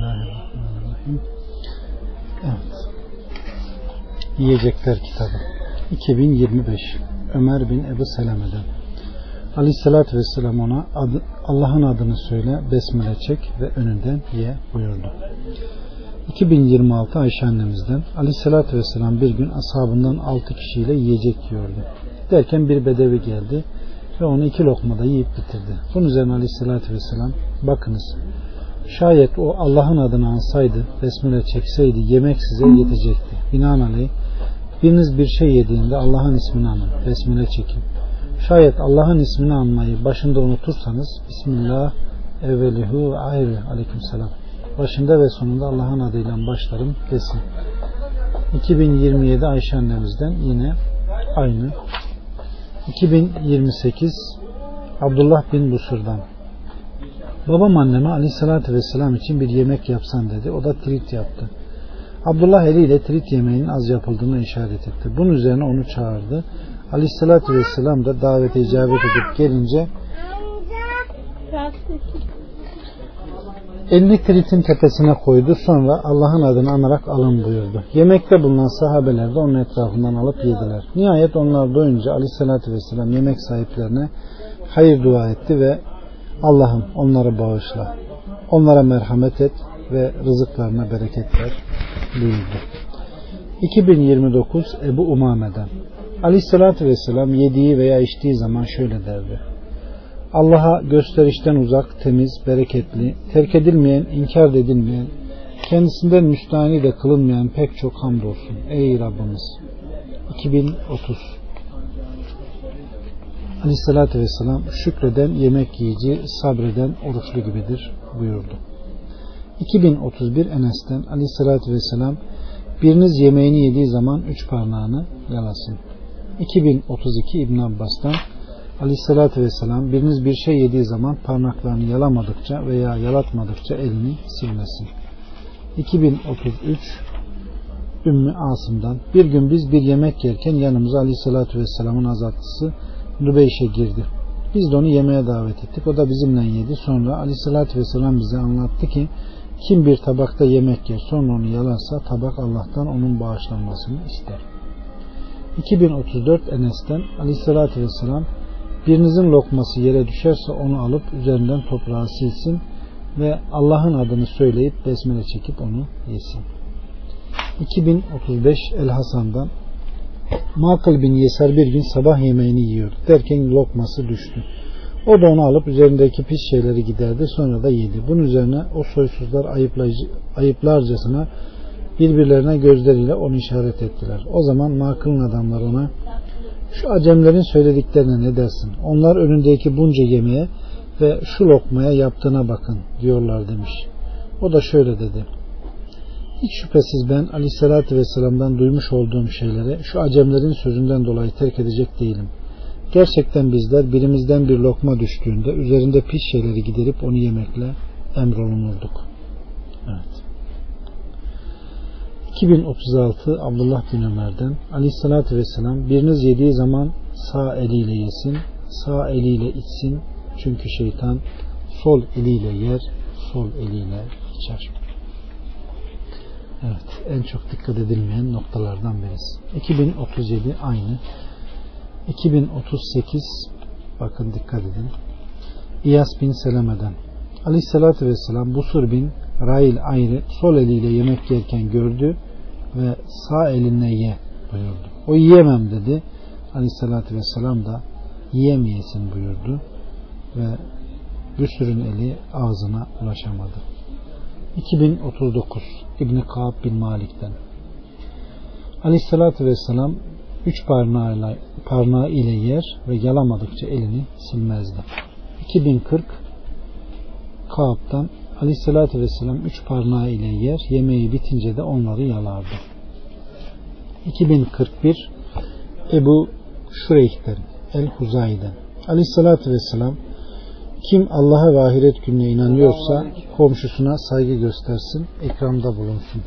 Bismillahirrahmanirrahim. Evet. Yiyecekler kitabı. 2025 Ömer bin Ebu Seleme'den Aleyhissalatü Vesselam ona adı, Allah'ın adını söyle, besmele çek ve önünden ye buyurdu. 2026 Ayşe annemizden Aleyhissalatü Vesselam bir gün ashabından 6 kişiyle yiyecek yiyordu. Derken bir bedevi geldi ve onu iki lokmada yiyip bitirdi. Bunun üzerine Aleyhissalatü Vesselam bakınız şayet o Allah'ın adını ansaydı, besmele çekseydi yemek size yetecekti. Binaenaleyh biriniz bir şey yediğinde Allah'ın ismini anın, besmele çekin. Şayet Allah'ın ismini anmayı başında unutursanız Bismillah evvelihu ayrı aleykümselam. Başında ve sonunda Allah'ın adıyla başlarım desin. 2027 Ayşe annemizden yine aynı. 2028 Abdullah bin Busur'dan Babam anneme aleyhissalatü vesselam için bir yemek yapsan dedi. O da trit yaptı. Abdullah eliyle trit yemeğinin az yapıldığını işaret etti. Bunun üzerine onu çağırdı. Aleyhissalatü vesselam da davete icabet edip gelince elini tritin tepesine koydu. Sonra Allah'ın adını anarak alın buyurdu. Yemekte bulunan sahabeler de onun etrafından alıp yediler. Nihayet onlar doyunca Aleyhissalatü vesselam yemek sahiplerine hayır dua etti ve Allah'ım onları bağışla. Onlara merhamet et ve rızıklarına bereket ver buyurdu. 2029 Ebu Umame'den Aleyhissalatü Vesselam yediği veya içtiği zaman şöyle derdi. Allah'a gösterişten uzak, temiz, bereketli, terk edilmeyen, inkar edilmeyen, kendisinden müstahni de kılınmayan pek çok hamdolsun. Ey Rabbimiz! 2030 Aleyhissalatü Vesselam şükreden yemek yiyici, sabreden oruçlu gibidir buyurdu. 2031 Enes'ten Aleyhissalatü Vesselam biriniz yemeğini yediği zaman üç parmağını yalasın. 2032 İbn Abbas'tan Aleyhissalatü Vesselam biriniz bir şey yediği zaman parmaklarını yalamadıkça veya yalatmadıkça elini silmesin. 2033 Ümmü Asım'dan bir gün biz bir yemek yerken yanımıza Aleyhissalatü Vesselam'ın azatlısı Nübeyş'e girdi. Biz de onu yemeğe davet ettik. O da bizimle yedi. Sonra Aleyhisselatü Vesselam bize anlattı ki kim bir tabakta yemek yer sonra onu yalarsa tabak Allah'tan onun bağışlanmasını ister. 2034 Enes'ten Aleyhisselatü Vesselam birinizin lokması yere düşerse onu alıp üzerinden toprağı silsin ve Allah'ın adını söyleyip besmele çekip onu yesin. 2035 El Hasan'dan Makıl bin Yesar bir gün sabah yemeğini yiyor. Derken lokması düştü. O da onu alıp üzerindeki pis şeyleri giderdi. Sonra da yedi. Bunun üzerine o soysuzlar ayıplarcasına birbirlerine gözleriyle onu işaret ettiler. O zaman Makıl'ın adamları ona şu acemlerin söylediklerine ne dersin? Onlar önündeki bunca yemeğe ve şu lokmaya yaptığına bakın diyorlar demiş. O da şöyle dedi. Hiç şüphesiz ben aleyhissalatü vesselam'dan duymuş olduğum şeyleri şu acemlerin sözünden dolayı terk edecek değilim. Gerçekten bizler birimizden bir lokma düştüğünde üzerinde pis şeyleri giderip onu yemekle emrolunurduk. Evet. 2036 Abdullah bin Ömer'den Aleyhissalatü Vesselam biriniz yediği zaman sağ eliyle yesin, sağ eliyle içsin çünkü şeytan sol eliyle yer, sol eliyle içer. Evet, en çok dikkat edilmeyen noktalardan birisi. 2037 aynı. 2038 bakın dikkat edin. İyas bin Seleme'den Aleyhisselatü Vesselam Busur bin Rail ayrı sol eliyle yemek yerken gördü ve sağ elinle ye buyurdu. O yiyemem dedi. Aleyhisselatü Vesselam da yiyemeyesin buyurdu ve Büsür'ün eli ağzına ulaşamadı. 2039 İbni Kaab bin Malik'ten Aleyhissalatü Vesselam üç parmağıyla, parmağı ile yer ve yalamadıkça elini silmezdi. 2040 Kaab'dan Aleyhissalatü Vesselam üç parmağı ile yer, yemeği bitince de onları yalardı. 2041 Ebu Şureyh'ten El-Huzay'den Aleyhissalatü Vesselam kim Allah'a ve ahiret gününe inanıyorsa komşusuna saygı göstersin, ikramda bulunsun.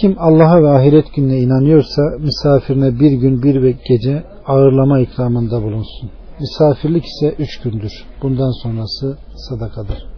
Kim Allah'a ve ahiret gününe inanıyorsa misafirine bir gün bir gece ağırlama ikramında bulunsun. Misafirlik ise üç gündür. Bundan sonrası sadakadır.